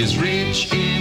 is rich in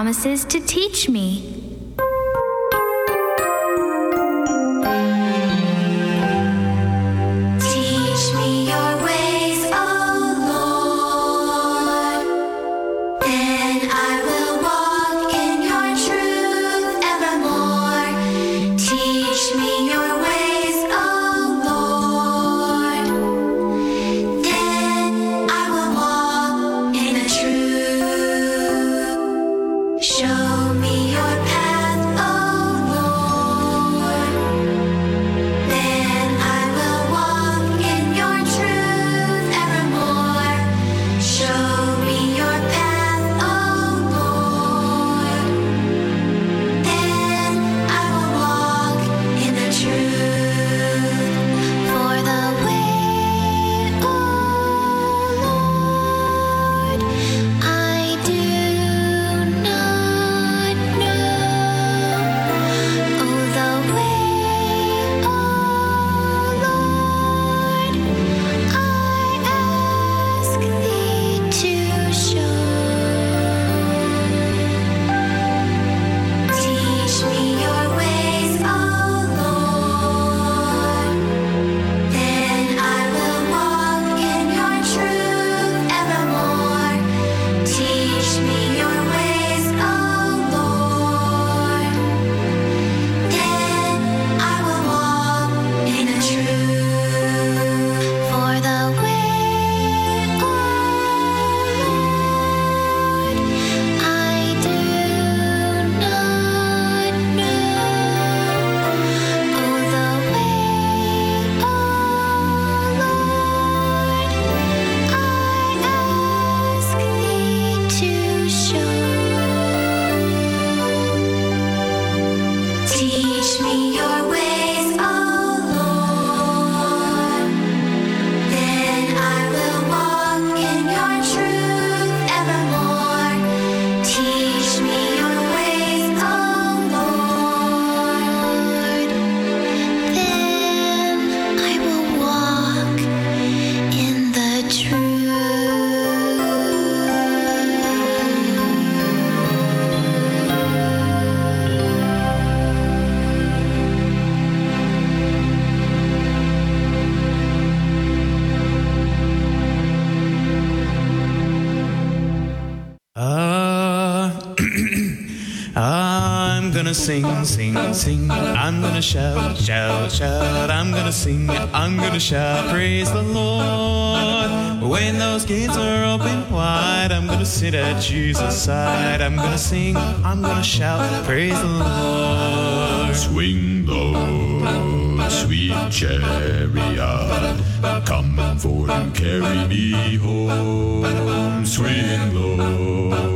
promises to teach me. Sing, sing, sing. I'm gonna shout, shout, shout. I'm gonna sing, I'm gonna shout. Praise the Lord. When those gates are open wide, I'm gonna sit at Jesus' side. I'm gonna sing, I'm gonna shout. Praise the Lord. Swing low, sweet chariot, come for and carry me home. Swing low,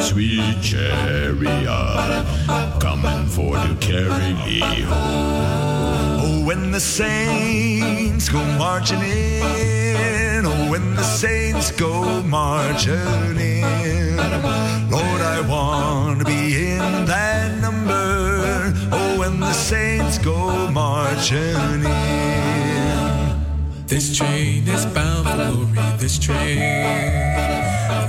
sweet chariot, coming for to carry me home. Oh, when the saints go marching in, oh, when the saints go marching in, Lord, I want to be in that number. Oh, when the saints go marching in. This train is bound for glory. This train.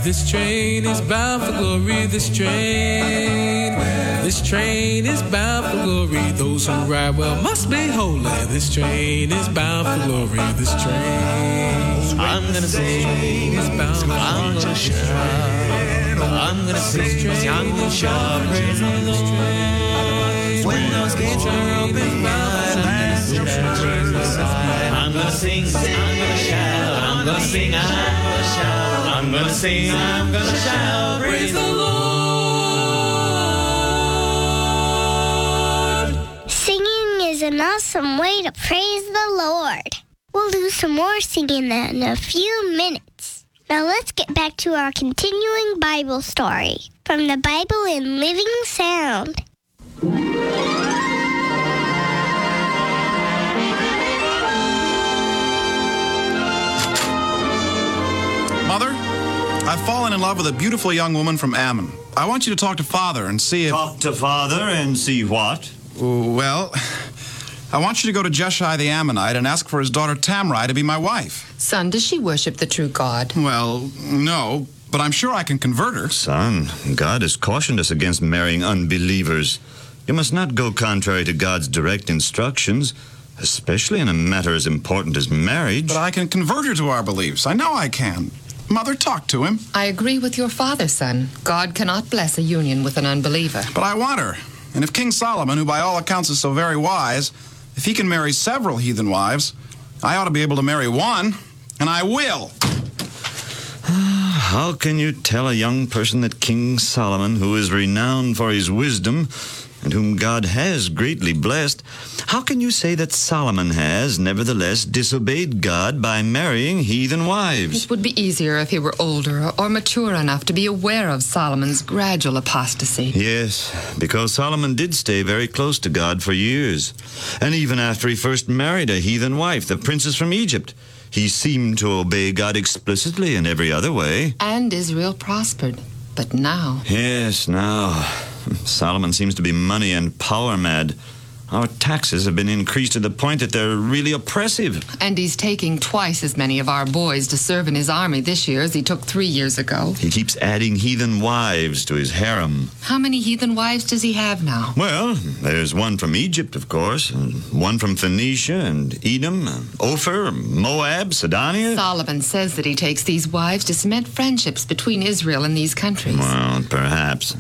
This train is bound for glory. This train. This train is bound for glory. Those who ride well must be holy. This train is bound for glory. This train. I'm gonna sing. Is bound for I'm gonna shout. I'm gonna sing. I'm gonna shout. Praise the Lord. When those gates are open wide, I'm gonna sit gonna sing. I'm gonna shout. I'm gonna sing. I'm gonna shout. I'm gonna sing. I'm gonna shout. Praise the Lord. Singing is an awesome way to praise the Lord. We'll do some more singing in a few minutes. Now let's get back to our continuing Bible story from the Bible in Living Sound. Mother, I've fallen in love with a beautiful young woman from Ammon. I want you to talk to Father and see if. Talk to father and see what? Well, I want you to go to Jeshai the Ammonite and ask for his daughter Tamrai to be my wife. Son, does she worship the true God? Well, no, but I'm sure I can convert her. Son, God has cautioned us against marrying unbelievers. You must not go contrary to God's direct instructions, especially in a matter as important as marriage. But I can convert her to our beliefs. I know I can. Mother, talk to him. I agree with your father, son. God cannot bless a union with an unbeliever. But I want her. And if King Solomon, who by all accounts is so very wise, if he can marry several heathen wives, I ought to be able to marry one, and I will. Ah, how can you tell a young person that King Solomon, who is renowned for his wisdom, and whom God has greatly blessed, how can you say that Solomon has, nevertheless, disobeyed God by marrying heathen wives? It would be easier if he were older or mature enough to be aware of Solomon's gradual apostasy. Yes, because Solomon did stay very close to God for years. And even after he first married a heathen wife, the princess from Egypt, he seemed to obey God explicitly in every other way. And Israel prospered. But now, Yes, now, Solomon seems to be money and power mad. Our taxes have been increased to the point that they're really oppressive. and he's taking twice as many of our boys to serve in his army this year as he took three years ago. He keeps adding heathen wives to his harem. How many heathen wives does he have now? Well, there's one from Egypt, of course, and one from Phoenicia and Edom, and Ophir, Moab, Sidonia. Solomon says that he takes these wives to cement friendships between Israel and these countries. Well, perhaps.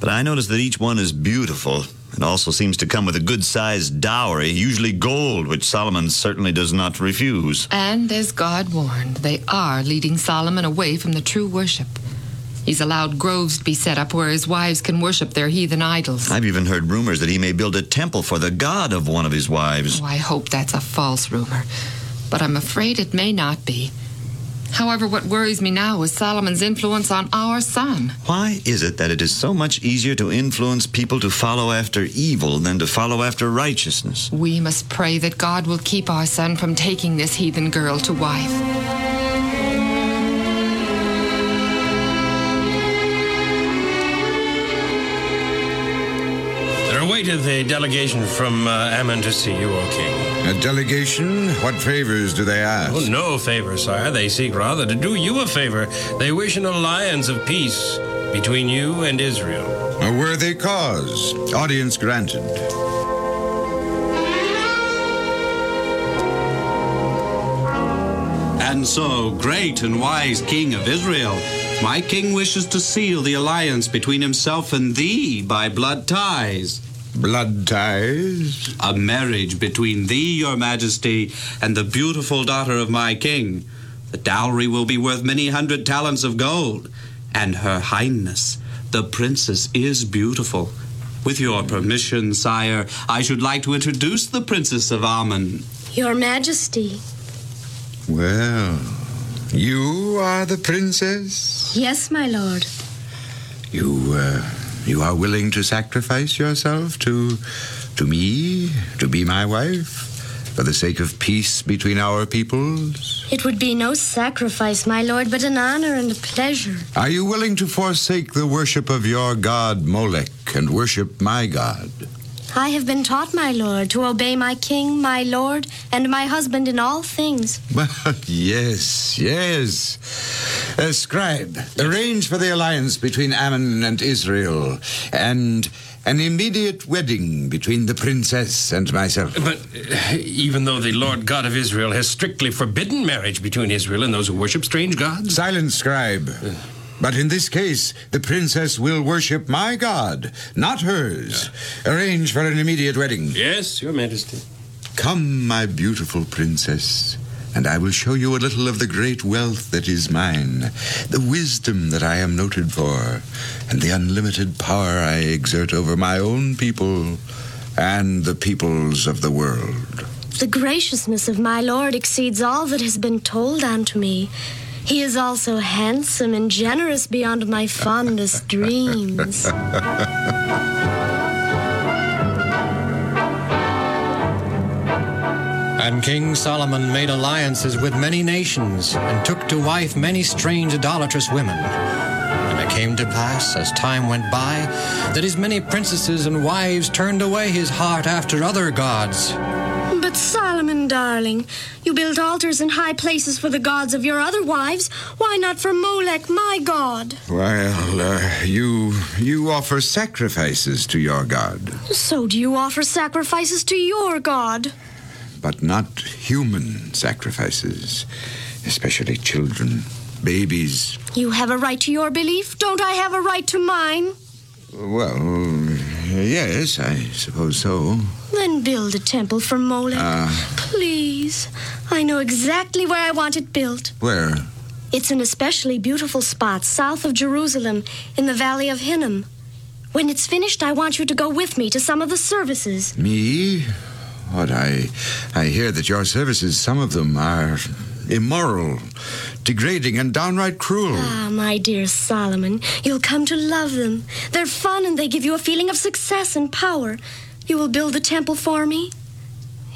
But I notice that each one is beautiful. It also seems to come with a good sized dowry, usually gold, which Solomon certainly does not refuse. And as God warned, they are leading Solomon away from the true worship. He's allowed groves to be set up where his wives can worship their heathen idols. I've even heard rumors that he may build a temple for the god of one of his wives. Oh, I hope that's a false rumor, but I'm afraid it may not be. However, what worries me now is Solomon's influence on our son. Why is it that it is so much easier to influence people to follow after evil than to follow after righteousness? We must pray that God will keep our son from taking this heathen girl to wife. There awaited a delegation from uh, Ammon to see you, O king. A delegation? What favors do they ask? Oh, no favor, sire. They seek rather to do you a favor. They wish an alliance of peace between you and Israel. A worthy cause. Audience granted. And so, great and wise King of Israel, my king wishes to seal the alliance between himself and thee by blood ties. Blood ties? A marriage between thee, your majesty, and the beautiful daughter of my king. The dowry will be worth many hundred talents of gold. And her highness, the princess, is beautiful. With your permission, sire, I should like to introduce the Princess of Ammon. Your Majesty. Well, you are the princess? Yes, my lord. You, uh, you are willing to sacrifice yourself to, to me, to be my wife, for the sake of peace between our peoples? It would be no sacrifice, my lord, but an honor and a pleasure. Are you willing to forsake the worship of your god Molech and worship my god? I have been taught, my lord, to obey my king, my lord, and my husband in all things. Well, yes, yes. Uh, scribe, arrange for the alliance between Ammon and Israel, and an immediate wedding between the princess and myself. But uh, even though the Lord God of Israel has strictly forbidden marriage between Israel and those who worship strange gods? Silence, scribe. But in this case, the princess will worship my god, not hers. Arrange for an immediate wedding. Yes, Your Majesty. Come, my beautiful princess, and I will show you a little of the great wealth that is mine, the wisdom that I am noted for, and the unlimited power I exert over my own people and the peoples of the world. The graciousness of my lord exceeds all that has been told unto me. He is also handsome and generous beyond my fondest dreams. And King Solomon made alliances with many nations, and took to wife many strange idolatrous women. And it came to pass, as time went by, that his many princesses and wives turned away his heart after other gods. But Solomon, darling, you built altars in high places for the gods of your other wives. Why not for Molech, my god? Well, uh, you you offer sacrifices to your god, So do you offer sacrifices to your god? but not human sacrifices, especially children, babies. You have a right to your belief. Don't I have a right to mine? Well, yes, I suppose so. Then build a temple for Molech. Uh, Please. I know exactly where I want it built. where? It's an especially beautiful spot south of Jerusalem in the valley of Hinnom. When it's finished, I want you to go with me to some of the services. Me? What I I hear that your services, some of them are immoral, degrading, and downright cruel. Ah, my dear Solomon, you'll come to love them. They're fun and they give you a feeling of success and power. You will build the temple for me?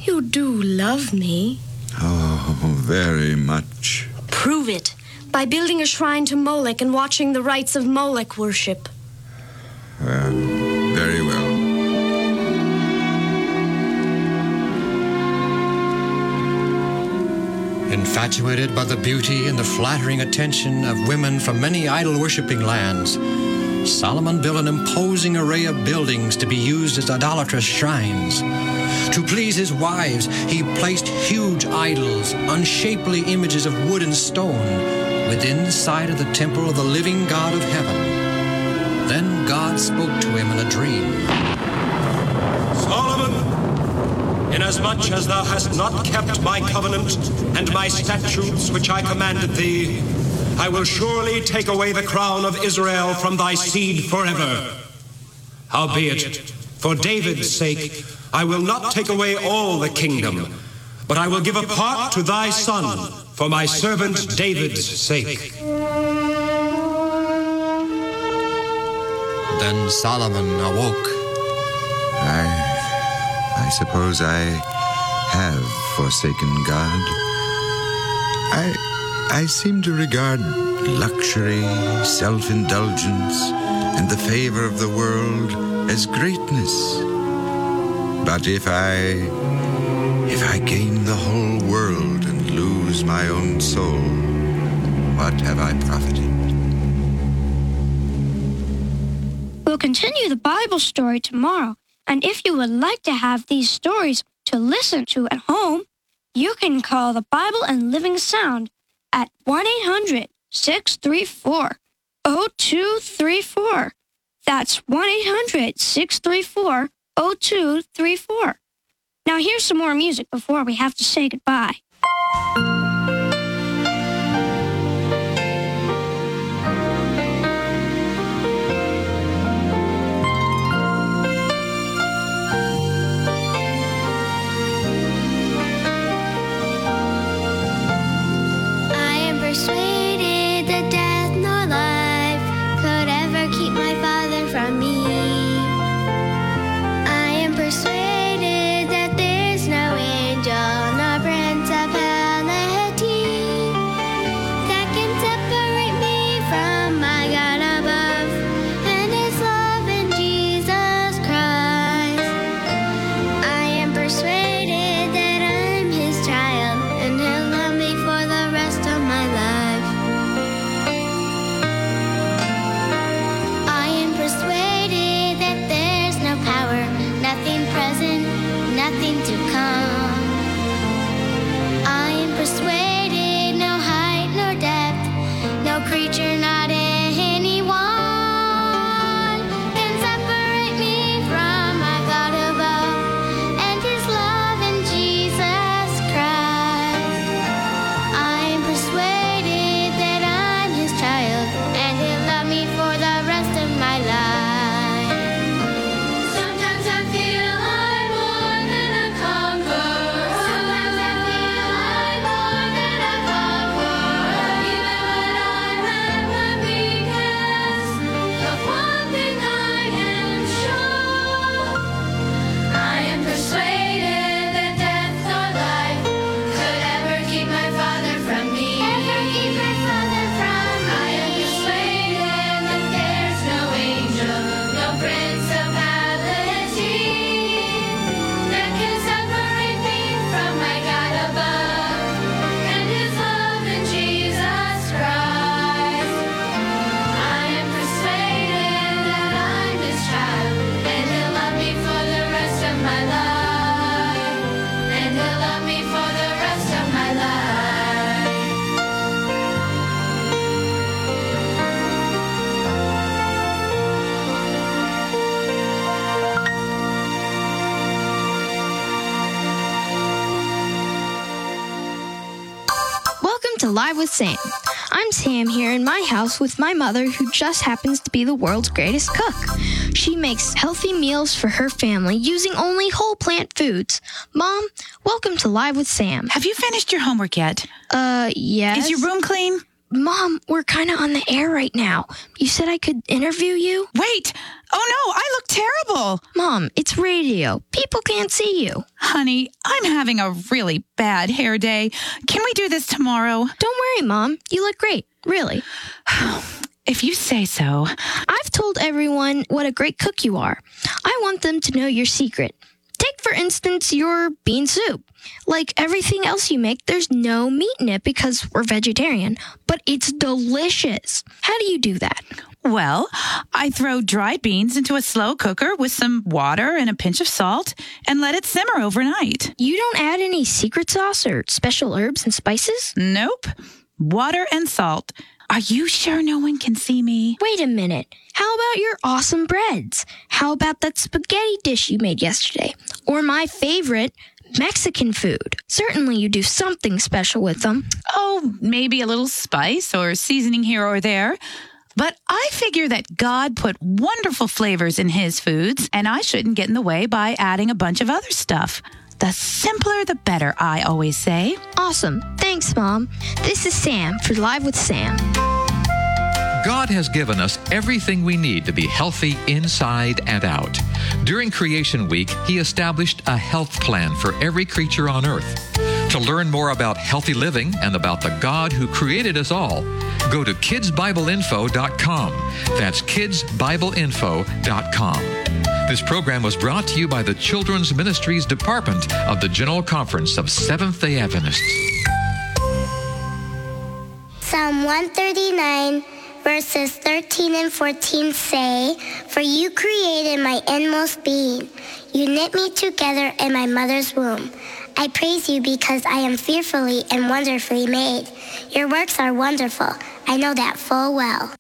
You do love me. Oh, very much. Prove it by building a shrine to Molech and watching the rites of Molech worship. Well, very well. Infatuated by the beauty and the flattering attention of women from many idol worshipping lands, Solomon built an imposing array of buildings to be used as idolatrous shrines. To please his wives, he placed huge idols, unshapely images of wood and stone, within sight of the temple of the living God of heaven. Then God spoke to him in a dream. Solomon, inasmuch as thou hast not kept my covenant and my statutes which I commanded thee, I will surely take away the crown of Israel from thy seed forever. Howbeit, for David's sake, I will not take away all the kingdom, but I will give a part to thy son for my servant David's sake. Then Solomon awoke. I, I suppose I have forsaken God. I, I seem to regard luxury, self-indulgence, and the favor of the world as greatness. But if I, if I gain the whole world and lose my own soul, what have I profited? We'll continue the Bible story tomorrow, and if you would like to have these stories to listen to at home, you can call the Bible in Living Sound at 1 800 634 0234. That's 1 800 634 0234. Now, here's some more music before we have to say goodbye. Live with Sam. I'm Sam here in my house with my mother, who just happens to be the world's greatest cook. She makes healthy meals for her family using only whole plant foods. Mom, welcome to Live with Sam. Have you finished your homework yet? Uh, yes. Is your room clean? Mom, we're kind of on the air right now. You said I could interview you? Wait! Oh no, I look Mom, it's radio. People can't see you. Honey, I'm having a really bad hair day. Can we do this tomorrow? Don't worry, Mom. You look great. Really. If you say so. I've told everyone what a great cook you are. I want them to know your secret. Take, for instance, your bean soup. Like everything else you make, there's no meat in it because we're vegetarian, but it's delicious. How do you do that? Well, I throw dried beans into a slow cooker with some water and a pinch of salt and let it simmer overnight. You don't add any secret sauce or special herbs and spices? Nope. Water and salt. Are you sure no one can see me? Wait a minute. How about your awesome breads? How about that spaghetti dish you made yesterday? Or my favorite, Mexican food. Certainly you do something special with them. Oh, maybe a little spice or seasoning here or there. But I figure that God put wonderful flavors in his foods, and I shouldn't get in the way by adding a bunch of other stuff. The simpler, the better, I always say. Awesome. Thanks, Mom. This is Sam for Live with Sam. God has given us everything we need to be healthy inside and out. During Creation Week, He established a health plan for every creature on earth. To learn more about healthy living and about the God who created us all, go to kidsbibleinfo.com. That's kidsbibleinfo.com. This program was brought to you by the Children's Ministries Department of the General Conference of Seventh day Adventists. Psalm 139, verses 13 and 14 say, For you created my inmost being. You knit me together in my mother's womb. I praise you because I am fearfully and wonderfully made. Your works are wonderful. I know that full well.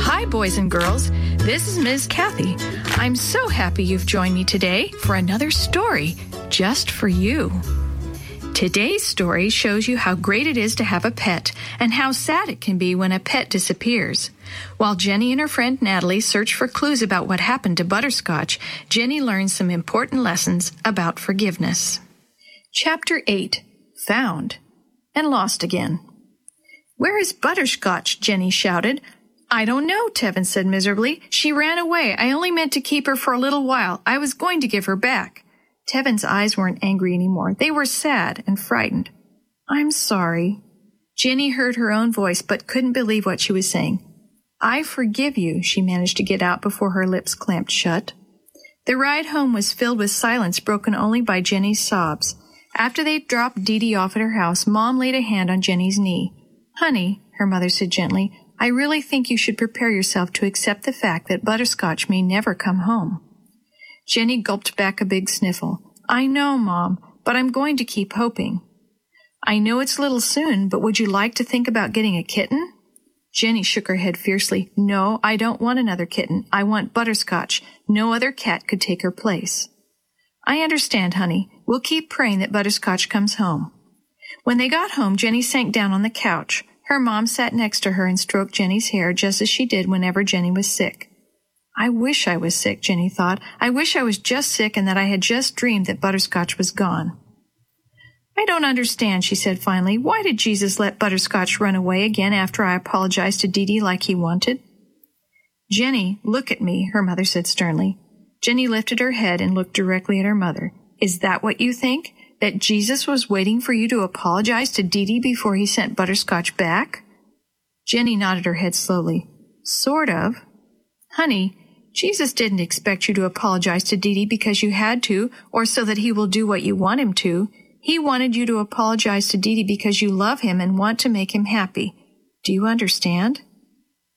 Hi, boys and girls. This is Ms. Kathy. I'm so happy you've joined me today for another story just for you. Today's story shows you how great it is to have a pet and how sad it can be when a pet disappears. While Jenny and her friend Natalie search for clues about what happened to Butterscotch, Jenny learns some important lessons about forgiveness. Chapter 8 Found and Lost Again. Where is Butterscotch? Jenny shouted. I don't know, Tevin said miserably. She ran away. I only meant to keep her for a little while. I was going to give her back. Tevin's eyes weren't angry anymore. They were sad and frightened. I'm sorry. Jenny heard her own voice, but couldn't believe what she was saying. I forgive you, she managed to get out before her lips clamped shut. The ride home was filled with silence broken only by Jenny's sobs. After they dropped Dee Dee off at her house, Mom laid a hand on Jenny's knee. Honey, her mother said gently, I really think you should prepare yourself to accept the fact that Butterscotch may never come home. Jenny gulped back a big sniffle. I know, Mom, but I'm going to keep hoping. I know it's little soon, but would you like to think about getting a kitten? Jenny shook her head fiercely. No, I don't want another kitten. I want Butterscotch. No other cat could take her place. I understand, honey. We'll keep praying that Butterscotch comes home. When they got home, Jenny sank down on the couch. Her mom sat next to her and stroked Jenny's hair just as she did whenever Jenny was sick. I wish I was sick, Jenny thought. I wish I was just sick and that I had just dreamed that Butterscotch was gone. I don't understand, she said finally. Why did Jesus let Butterscotch run away again after I apologized to Dee Dee like he wanted? Jenny, look at me, her mother said sternly. Jenny lifted her head and looked directly at her mother. Is that what you think? That Jesus was waiting for you to apologize to Dee Dee before he sent Butterscotch back? Jenny nodded her head slowly. Sort of. Honey, Jesus didn't expect you to apologize to Dee because you had to, or so that he will do what you want him to. He wanted you to apologize to Dee because you love him and want to make him happy. Do you understand?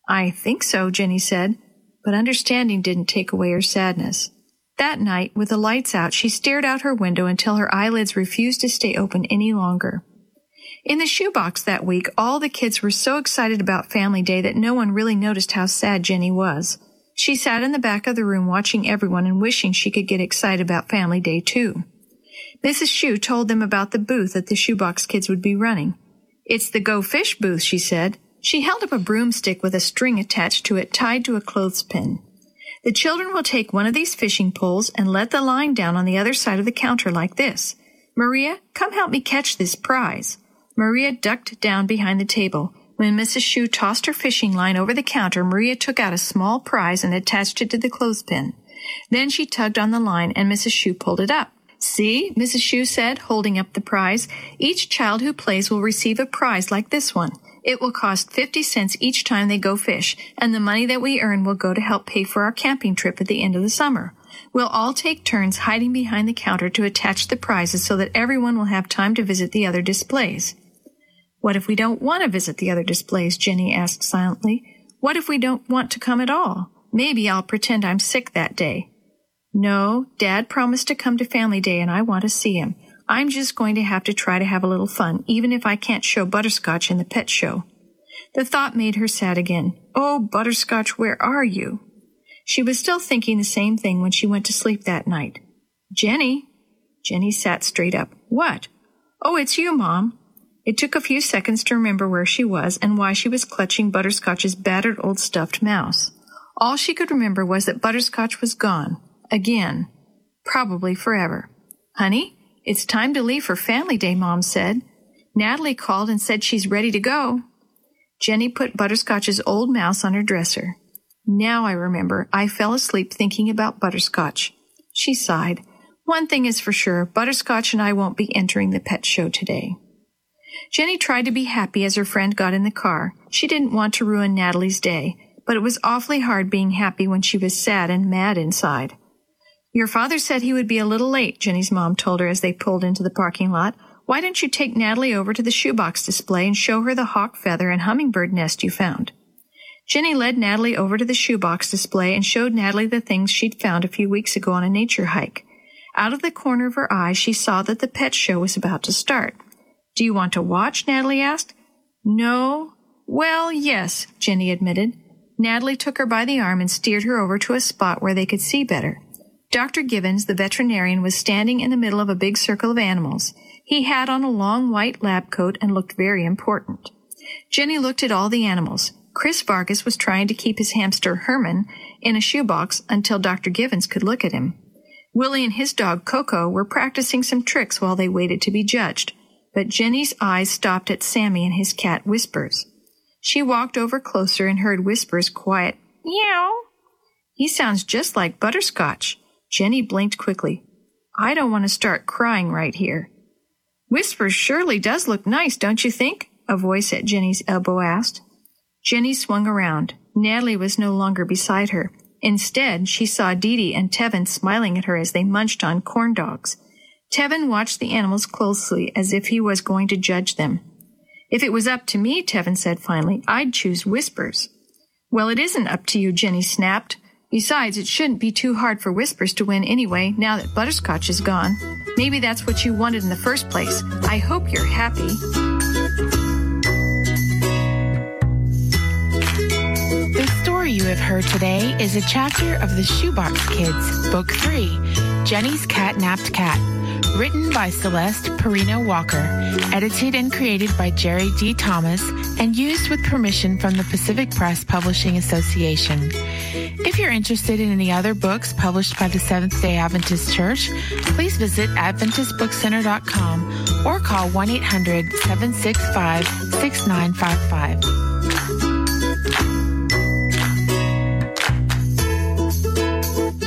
I think so, Jenny said, but understanding didn't take away her sadness. That night, with the lights out, she stared out her window until her eyelids refused to stay open any longer. In the shoebox that week, all the kids were so excited about Family Day that no one really noticed how sad Jenny was. She sat in the back of the room watching everyone and wishing she could get excited about Family Day too. Mrs. Shue told them about the booth that the shoebox kids would be running. It's the Go Fish booth, she said. She held up a broomstick with a string attached to it tied to a clothespin. The children will take one of these fishing poles and let the line down on the other side of the counter like this. Maria, come help me catch this prize. Maria ducked down behind the table. When Mrs. Shue tossed her fishing line over the counter, Maria took out a small prize and attached it to the clothespin. Then she tugged on the line and Mrs. Shue pulled it up. See, Mrs. Shue said, holding up the prize. Each child who plays will receive a prize like this one. It will cost 50 cents each time they go fish, and the money that we earn will go to help pay for our camping trip at the end of the summer. We'll all take turns hiding behind the counter to attach the prizes so that everyone will have time to visit the other displays. What if we don't want to visit the other displays? Jenny asked silently. What if we don't want to come at all? Maybe I'll pretend I'm sick that day. No, Dad promised to come to Family Day and I want to see him. I'm just going to have to try to have a little fun, even if I can't show Butterscotch in the pet show. The thought made her sad again. Oh, Butterscotch, where are you? She was still thinking the same thing when she went to sleep that night. Jenny? Jenny sat straight up. What? Oh, it's you, Mom. It took a few seconds to remember where she was and why she was clutching Butterscotch's battered old stuffed mouse. All she could remember was that Butterscotch was gone. Again. Probably forever. Honey, it's time to leave for Family Day, Mom said. Natalie called and said she's ready to go. Jenny put Butterscotch's old mouse on her dresser. Now I remember, I fell asleep thinking about Butterscotch. She sighed. One thing is for sure, Butterscotch and I won't be entering the pet show today. Jenny tried to be happy as her friend got in the car. She didn't want to ruin Natalie's day, but it was awfully hard being happy when she was sad and mad inside. Your father said he would be a little late, Jenny's mom told her as they pulled into the parking lot. Why don't you take Natalie over to the shoebox display and show her the hawk feather and hummingbird nest you found? Jenny led Natalie over to the shoebox display and showed Natalie the things she'd found a few weeks ago on a nature hike. Out of the corner of her eye, she saw that the pet show was about to start. Do you want to watch? Natalie asked. No. Well, yes, Jenny admitted. Natalie took her by the arm and steered her over to a spot where they could see better. Dr. Givens, the veterinarian, was standing in the middle of a big circle of animals. He had on a long white lab coat and looked very important. Jenny looked at all the animals. Chris Vargas was trying to keep his hamster Herman in a shoebox until Dr. Givens could look at him. Willie and his dog Coco were practicing some tricks while they waited to be judged, but Jenny's eyes stopped at Sammy and his cat Whispers. She walked over closer and heard Whispers' quiet meow. He sounds just like Butterscotch. Jenny blinked quickly. I don't want to start crying right here. Whispers surely does look nice, don't you think? A voice at Jenny's elbow asked. Jenny swung around. Natalie was no longer beside her. Instead, she saw Dee Dee and Tevin smiling at her as they munched on corn dogs. Tevin watched the animals closely as if he was going to judge them. If it was up to me, Tevin said finally, I'd choose Whispers. Well, it isn't up to you, Jenny snapped. Besides, it shouldn't be too hard for Whispers to win anyway, now that Butterscotch is gone. Maybe that's what you wanted in the first place. I hope you're happy. The story you have heard today is a chapter of The Shoebox Kids, Book 3, Jenny's Cat-Napped Cat, written by Celeste Perrino Walker, edited and created by Jerry D. Thomas, and used with permission from the Pacific Press Publishing Association. If you're interested in any other books published by the Seventh day Adventist Church, please visit AdventistBookCenter.com or call 1 800 765 6955.